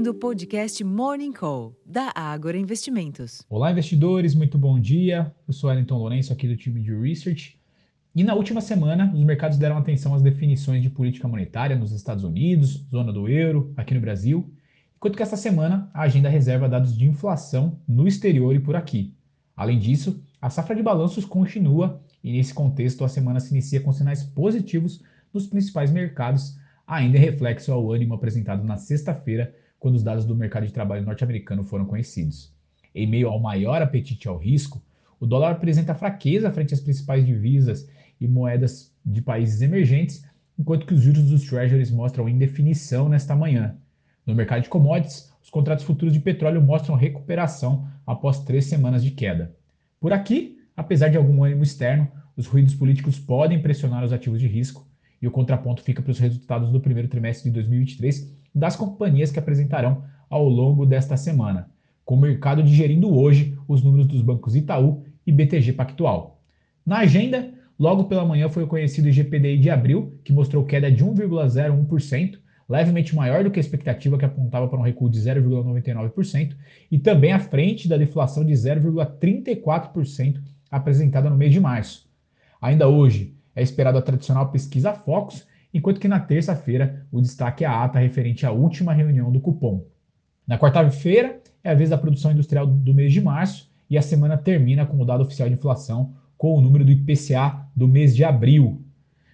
ouvindo o podcast Morning Call, da Ágora Investimentos. Olá, investidores, muito bom dia. Eu sou Wellington Lourenço, aqui do time de Research. E na última semana, os mercados deram atenção às definições de política monetária nos Estados Unidos, zona do euro, aqui no Brasil, enquanto que esta semana a agenda reserva dados de inflação no exterior e por aqui. Além disso, a safra de balanços continua e nesse contexto a semana se inicia com sinais positivos nos principais mercados, ainda em reflexo ao ânimo apresentado na sexta-feira, quando os dados do mercado de trabalho norte-americano foram conhecidos. Em meio ao maior apetite ao risco, o dólar apresenta fraqueza frente às principais divisas e moedas de países emergentes, enquanto que os juros dos treasuries mostram indefinição nesta manhã. No mercado de commodities, os contratos futuros de petróleo mostram recuperação após três semanas de queda. Por aqui, apesar de algum ânimo externo, os ruídos políticos podem pressionar os ativos de risco e o contraponto fica para os resultados do primeiro trimestre de 2023 das companhias que apresentarão ao longo desta semana, com o mercado digerindo hoje os números dos bancos Itaú e BTG Pactual. Na agenda, logo pela manhã foi conhecido o IGPDI de abril, que mostrou queda de 1,01%, levemente maior do que a expectativa que apontava para um recuo de 0,99%, e também à frente da deflação de 0,34% apresentada no mês de março. Ainda hoje, é esperado a tradicional pesquisa Focus, enquanto que na terça-feira o destaque é a ata referente à última reunião do cupom. Na quarta-feira é a vez da produção industrial do mês de março e a semana termina com o dado oficial de inflação com o número do IPCA do mês de abril.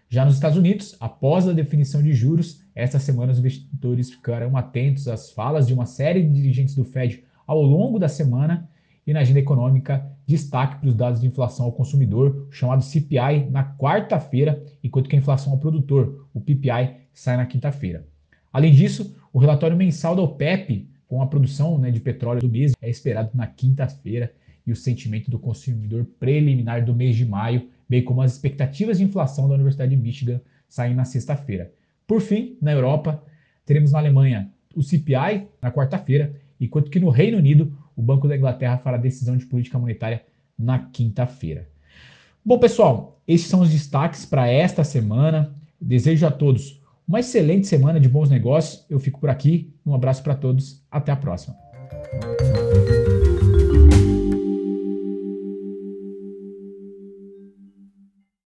Já nos Estados Unidos, após a definição de juros, esta semana os investidores ficarão atentos às falas de uma série de dirigentes do Fed ao longo da semana e na agenda econômica, destaque para os dados de inflação ao consumidor, chamado CPI, na quarta-feira, enquanto que a inflação ao produtor, o PPI, sai na quinta-feira. Além disso, o relatório mensal da OPEP, com a produção né, de petróleo do mês, é esperado na quinta-feira e o sentimento do consumidor preliminar do mês de maio, bem como as expectativas de inflação da Universidade de Michigan, saem na sexta-feira. Por fim, na Europa, teremos na Alemanha o CPI na quarta-feira, enquanto que no Reino Unido o Banco da Inglaterra fará decisão de política monetária na quinta-feira. Bom, pessoal, esses são os destaques para esta semana. Desejo a todos uma excelente semana de bons negócios. Eu fico por aqui. Um abraço para todos. Até a próxima.